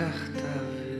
Descartável.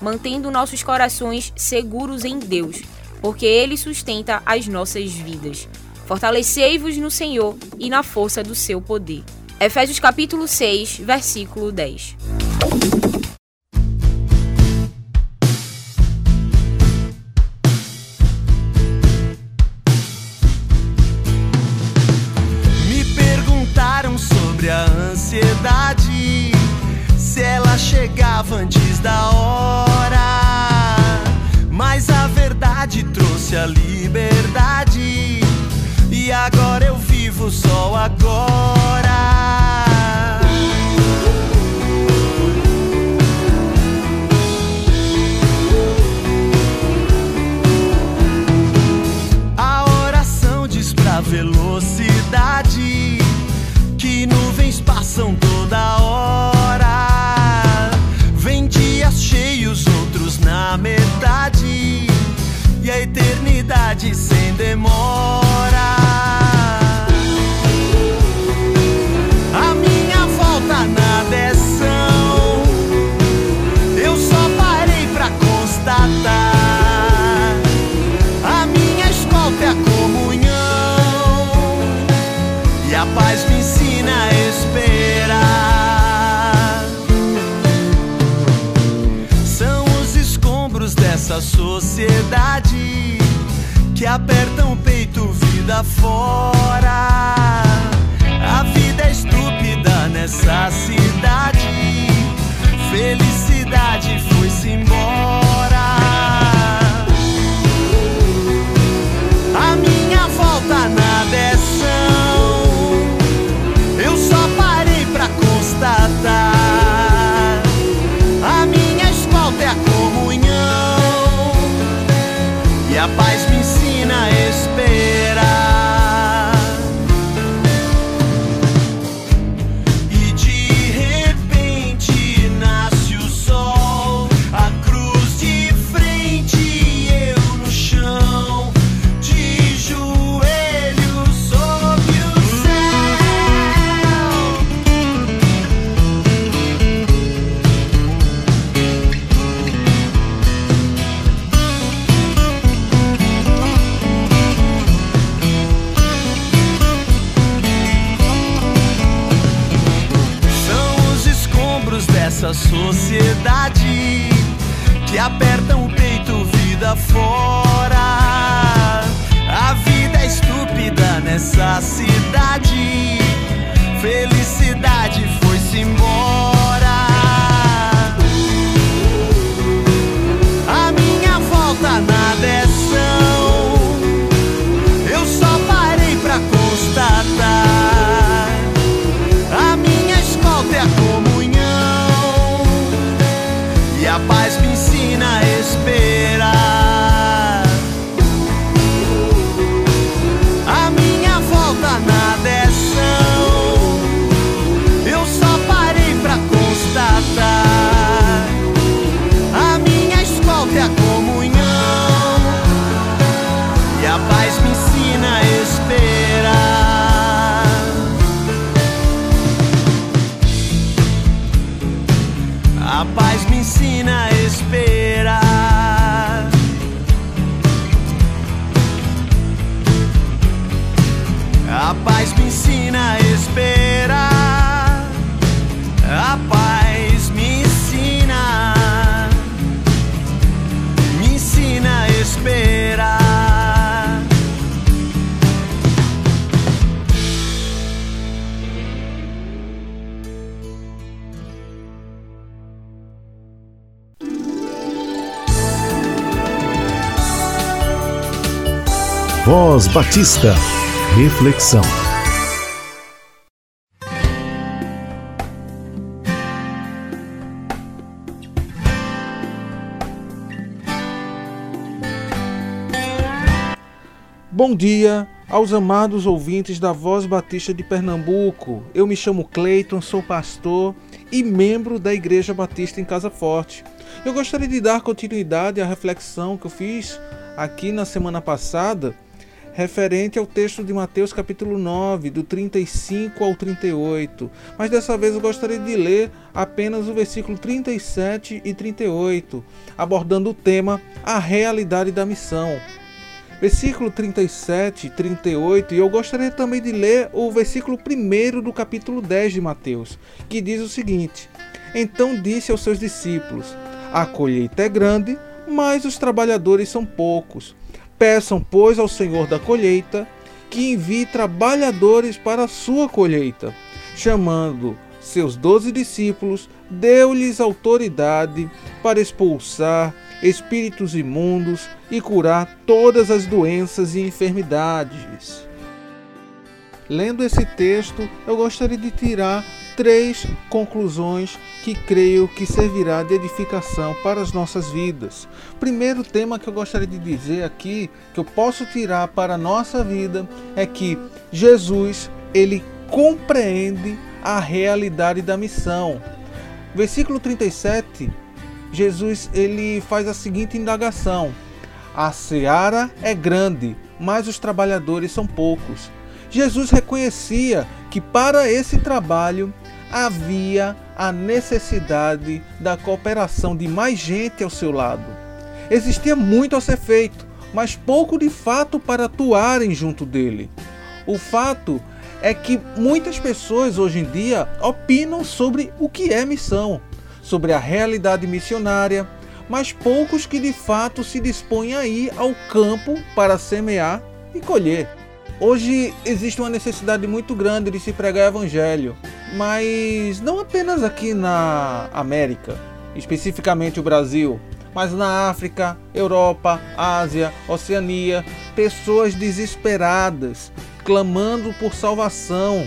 mantendo nossos corações seguros em Deus, porque Ele sustenta as nossas vidas. Fortalecei-vos no Senhor e na força do seu poder. Efésios capítulo 6, versículo 10. Sociedade que apertam o peito vida fora. A vida é estúpida nessa cidade. Felicidade foi-se embora. Voz Batista. Reflexão. Bom dia aos amados ouvintes da Voz Batista de Pernambuco. Eu me chamo Cleiton, sou pastor e membro da Igreja Batista em Casa Forte. Eu gostaria de dar continuidade à reflexão que eu fiz aqui na semana passada, referente ao texto de Mateus capítulo 9, do 35 ao 38. Mas dessa vez eu gostaria de ler apenas o versículo 37 e 38, abordando o tema a realidade da missão versículo 37 e 38, e eu gostaria também de ler o versículo 1 do capítulo 10 de Mateus, que diz o seguinte: Então disse aos seus discípulos: A colheita é grande, mas os trabalhadores são poucos. Peçam, pois, ao Senhor da colheita que envie trabalhadores para a sua colheita. Chamando seus doze discípulos, deu-lhes autoridade para expulsar espíritos imundos e curar todas as doenças e enfermidades. Lendo esse texto, eu gostaria de tirar três conclusões que creio que servirá de edificação para as nossas vidas. Primeiro tema que eu gostaria de dizer aqui, que eu posso tirar para a nossa vida, é que Jesus, ele compreende a realidade da missão. Versículo 37 Jesus ele faz a seguinte indagação: A seara é grande, mas os trabalhadores são poucos. Jesus reconhecia que para esse trabalho havia a necessidade da cooperação de mais gente ao seu lado. Existia muito a ser feito, mas pouco de fato para atuarem junto dele. O fato é que muitas pessoas hoje em dia opinam sobre o que é missão sobre a realidade missionária, mas poucos que de fato se dispõem a ir ao campo para semear e colher. Hoje existe uma necessidade muito grande de se pregar evangelho, mas não apenas aqui na América, especificamente o Brasil, mas na África, Europa, Ásia, Oceania, pessoas desesperadas, clamando por salvação,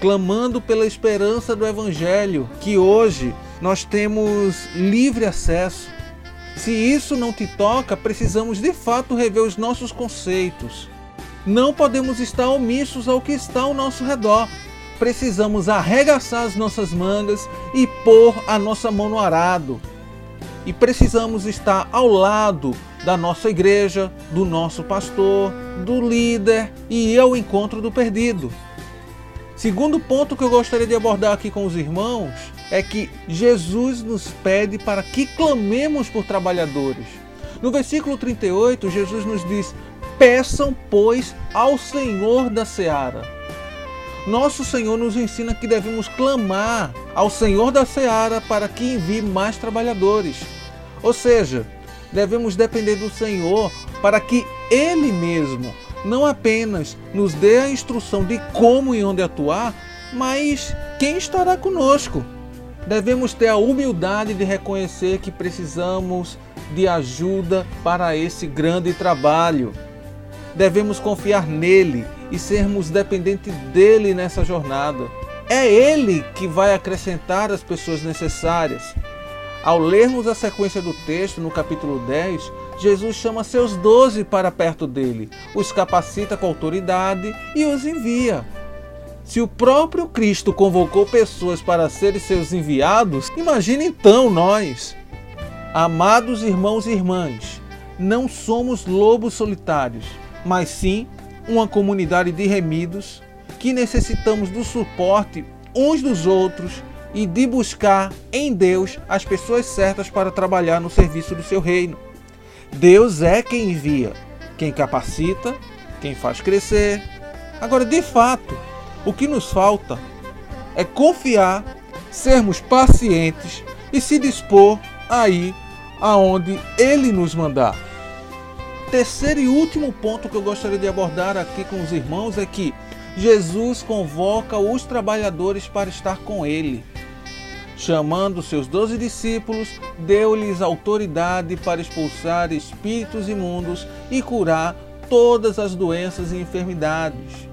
clamando pela esperança do evangelho, que hoje nós temos livre acesso. Se isso não te toca, precisamos de fato rever os nossos conceitos. Não podemos estar omissos ao que está ao nosso redor. Precisamos arregaçar as nossas mangas e pôr a nossa mão no arado. E precisamos estar ao lado da nossa igreja, do nosso pastor, do líder e ir ao encontro do perdido. Segundo ponto que eu gostaria de abordar aqui com os irmãos é que Jesus nos pede para que clamemos por trabalhadores. No versículo 38, Jesus nos diz: Peçam, pois, ao Senhor da seara. nosso Senhor nos ensina que devemos clamar ao Senhor da seara para que envie mais trabalhadores. Ou seja, devemos depender do Senhor para que Ele mesmo não apenas nos dê a instrução de como e onde atuar, mas quem estará conosco. Devemos ter a humildade de reconhecer que precisamos de ajuda para esse grande trabalho. Devemos confiar nele e sermos dependentes dele nessa jornada. É ele que vai acrescentar as pessoas necessárias. Ao lermos a sequência do texto, no capítulo 10, Jesus chama seus doze para perto dele, os capacita com autoridade e os envia. Se o próprio Cristo convocou pessoas para serem seus enviados, imagine então nós. Amados irmãos e irmãs, não somos lobos solitários, mas sim uma comunidade de remidos que necessitamos do suporte uns dos outros e de buscar em Deus as pessoas certas para trabalhar no serviço do seu reino. Deus é quem envia, quem capacita, quem faz crescer. Agora, de fato, o que nos falta é confiar, sermos pacientes e se dispor a ir aonde Ele nos mandar. Terceiro e último ponto que eu gostaria de abordar aqui com os irmãos é que Jesus convoca os trabalhadores para estar com Ele. Chamando seus doze discípulos, deu-lhes autoridade para expulsar espíritos imundos e curar todas as doenças e enfermidades.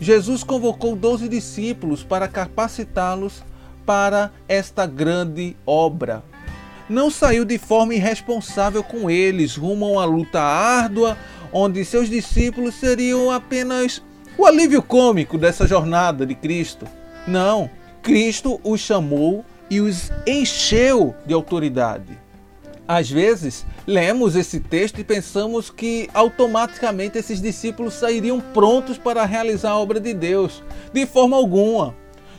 Jesus convocou doze discípulos para capacitá-los para esta grande obra. Não saiu de forma irresponsável com eles rumo a uma luta árdua, onde seus discípulos seriam apenas o alívio cômico dessa jornada de Cristo. Não, Cristo os chamou e os encheu de autoridade. Às vezes, lemos esse texto e pensamos que automaticamente esses discípulos sairiam prontos para realizar a obra de Deus. De forma alguma.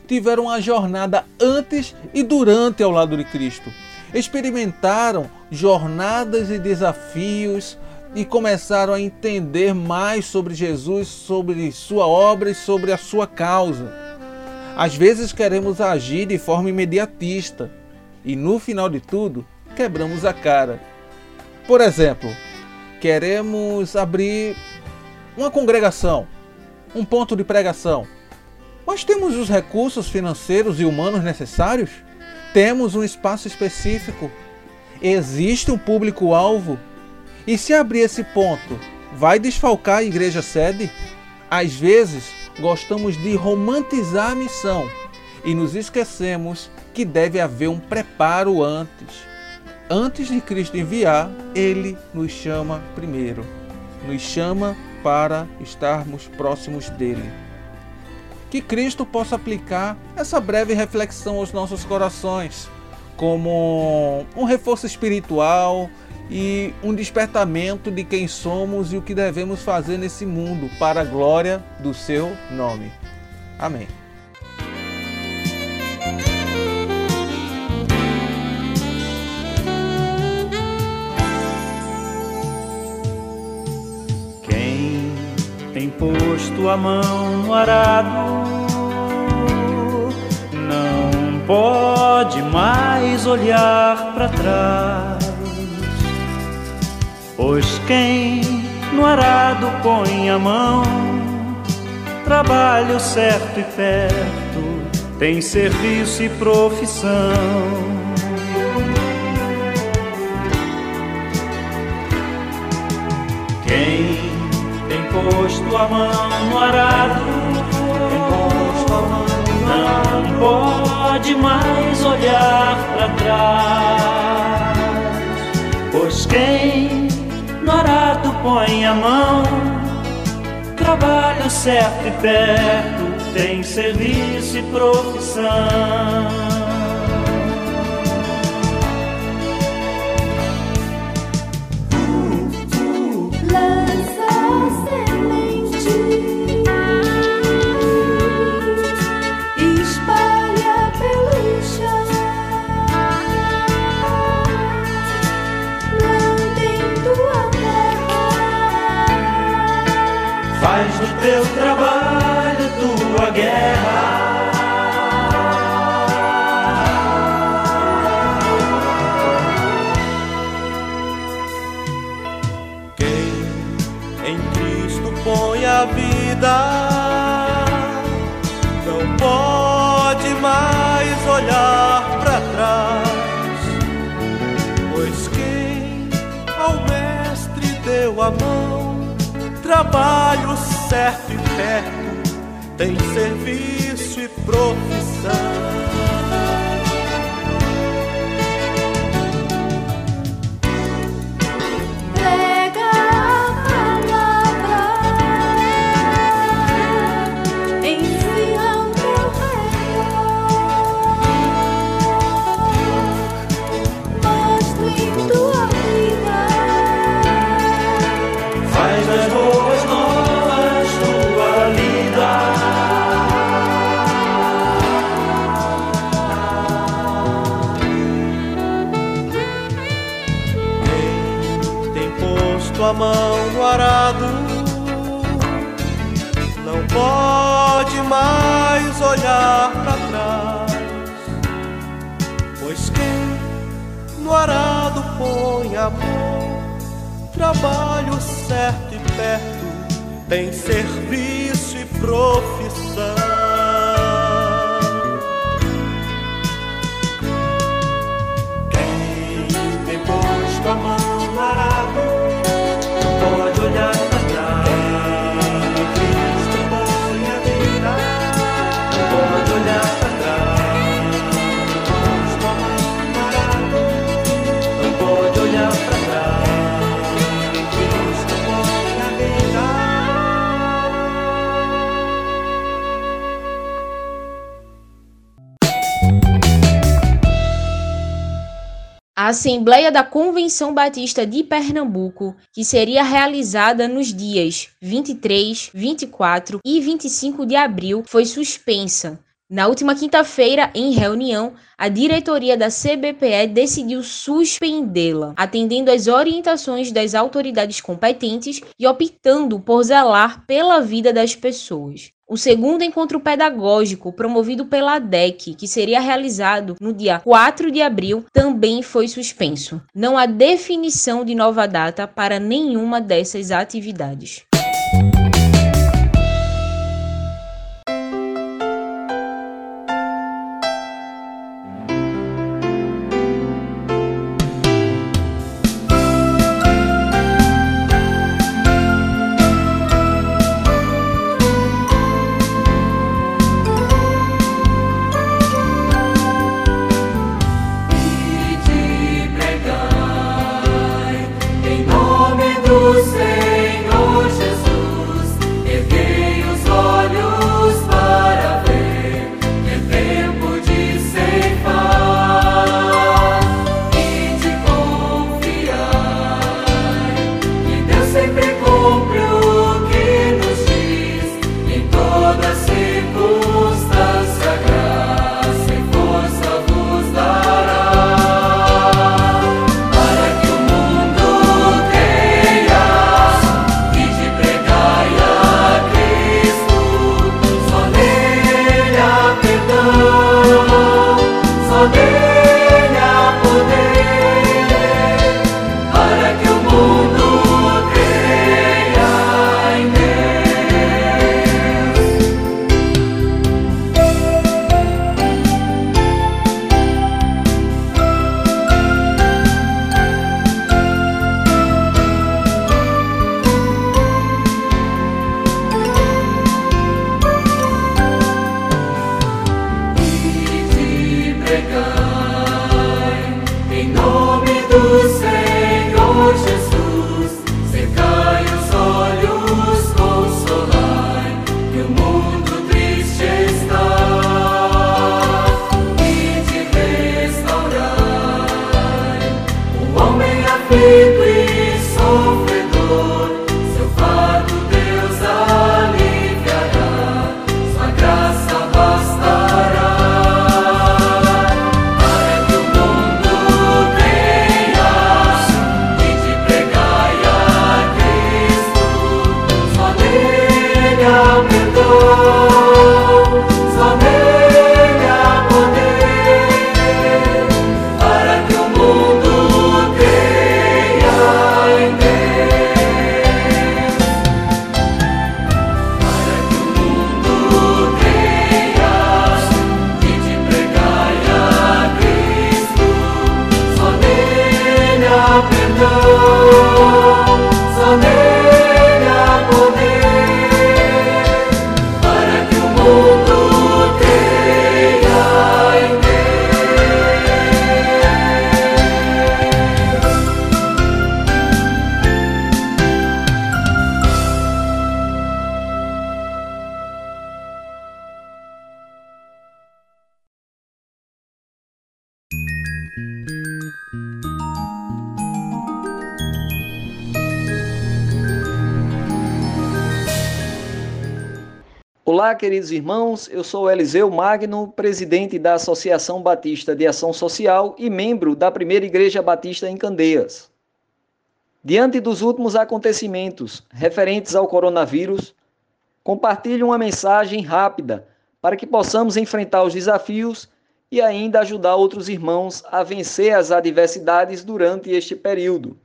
Tiveram a jornada antes e durante ao lado de Cristo. Experimentaram jornadas e desafios e começaram a entender mais sobre Jesus, sobre sua obra e sobre a sua causa. Às vezes queremos agir de forma imediatista e no final de tudo quebramos a cara. Por exemplo, queremos abrir uma congregação, um ponto de pregação. Mas temos os recursos financeiros e humanos necessários? Temos um espaço específico? Existe um público-alvo? E se abrir esse ponto, vai desfalcar a igreja sede? Às vezes, gostamos de romantizar a missão e nos esquecemos que deve haver um preparo antes antes de Cristo enviar, ele nos chama primeiro. Nos chama para estarmos próximos dele. Que Cristo possa aplicar essa breve reflexão aos nossos corações, como um reforço espiritual e um despertamento de quem somos e o que devemos fazer nesse mundo para a glória do seu nome. Amém. Posto a mão no arado, não pode mais olhar para trás. Pois quem no arado põe a mão, trabalho certo e perto, tem serviço e profissão. Quem posto a mão no arado, não pode mais olhar para trás, pois quem no arado põe a mão, trabalho certo e perto, tem serviço e profissão. Teu trabalho, tu sua guerra. Quem em Cristo põe a vida não pode mais olhar para trás, pois quem ao Mestre deu a mão, trabalho certo e perto, tem serviço e profissão. A mão no arado não pode mais olhar para trás, pois quem no arado põe a mão, trabalho certo e perto, tem serviço e profissão. A Assembleia da Convenção Batista de Pernambuco, que seria realizada nos dias 23, 24 e 25 de abril, foi suspensa. Na última quinta-feira, em reunião, a diretoria da CBPE decidiu suspendê-la, atendendo às orientações das autoridades competentes e optando por zelar pela vida das pessoas. O segundo encontro pedagógico, promovido pela ADEC, que seria realizado no dia 4 de abril, também foi suspenso. Não há definição de nova data para nenhuma dessas atividades. Olá, queridos irmãos. Eu sou Eliseu Magno, presidente da Associação Batista de Ação Social e membro da Primeira Igreja Batista em Candeias. Diante dos últimos acontecimentos referentes ao coronavírus, compartilho uma mensagem rápida para que possamos enfrentar os desafios e ainda ajudar outros irmãos a vencer as adversidades durante este período.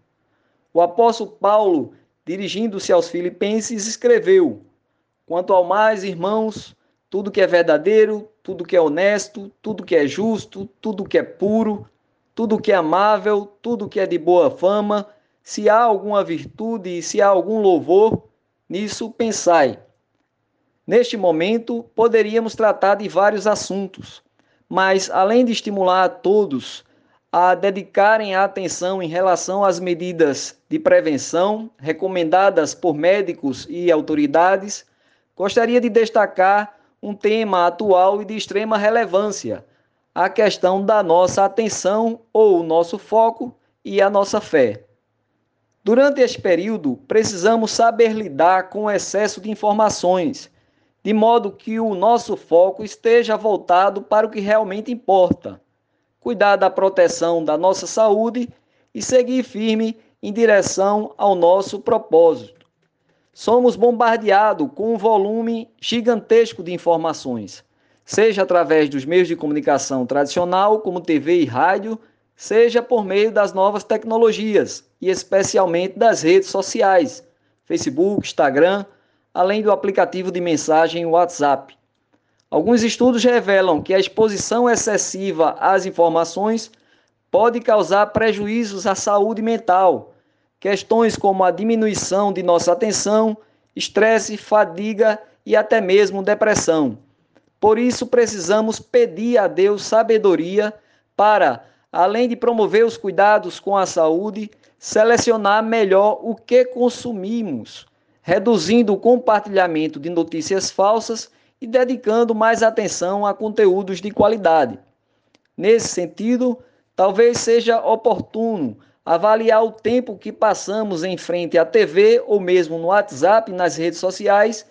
O apóstolo Paulo, dirigindo-se aos filipenses, escreveu: Quanto ao mais, irmãos, tudo que é verdadeiro, tudo que é honesto, tudo que é justo, tudo que é puro, tudo que é amável, tudo que é de boa fama, se há alguma virtude e se há algum louvor, nisso pensai. Neste momento, poderíamos tratar de vários assuntos, mas além de estimular a todos a dedicarem a atenção em relação às medidas de prevenção recomendadas por médicos e autoridades, gostaria de destacar um tema atual e de extrema relevância: a questão da nossa atenção ou nosso foco e a nossa fé. Durante este período, precisamos saber lidar com o excesso de informações, de modo que o nosso foco esteja voltado para o que realmente importa. Cuidar da proteção da nossa saúde e seguir firme em direção ao nosso propósito. Somos bombardeados com um volume gigantesco de informações, seja através dos meios de comunicação tradicional, como TV e rádio, seja por meio das novas tecnologias e especialmente das redes sociais, Facebook, Instagram, além do aplicativo de mensagem WhatsApp. Alguns estudos revelam que a exposição excessiva às informações pode causar prejuízos à saúde mental, questões como a diminuição de nossa atenção, estresse, fadiga e até mesmo depressão. Por isso, precisamos pedir a Deus sabedoria para além de promover os cuidados com a saúde, selecionar melhor o que consumimos, reduzindo o compartilhamento de notícias falsas e dedicando mais atenção a conteúdos de qualidade. Nesse sentido, talvez seja oportuno avaliar o tempo que passamos em frente à TV ou mesmo no WhatsApp, nas redes sociais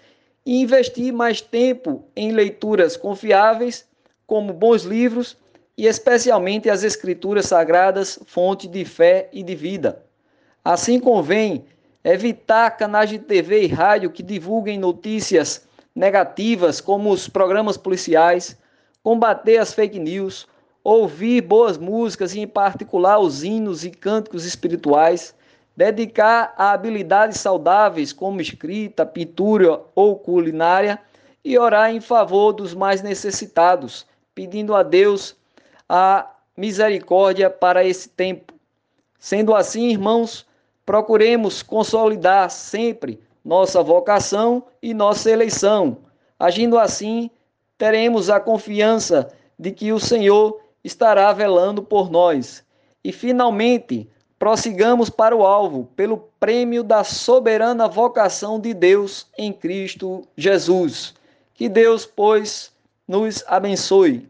e investir mais tempo em leituras confiáveis, como bons livros e especialmente as Escrituras Sagradas, fonte de fé e de vida. Assim convém evitar canais de TV e rádio que divulguem notícias negativas, como os programas policiais, combater as fake news, ouvir boas músicas em particular, os hinos e cânticos espirituais, dedicar a habilidades saudáveis, como escrita, pintura ou culinária, e orar em favor dos mais necessitados, pedindo a Deus a misericórdia para esse tempo. Sendo assim, irmãos, procuremos consolidar sempre nossa vocação e nossa eleição. Agindo assim, teremos a confiança de que o Senhor estará velando por nós. E finalmente, prossigamos para o alvo, pelo prêmio da soberana vocação de Deus em Cristo Jesus. Que Deus, pois, nos abençoe.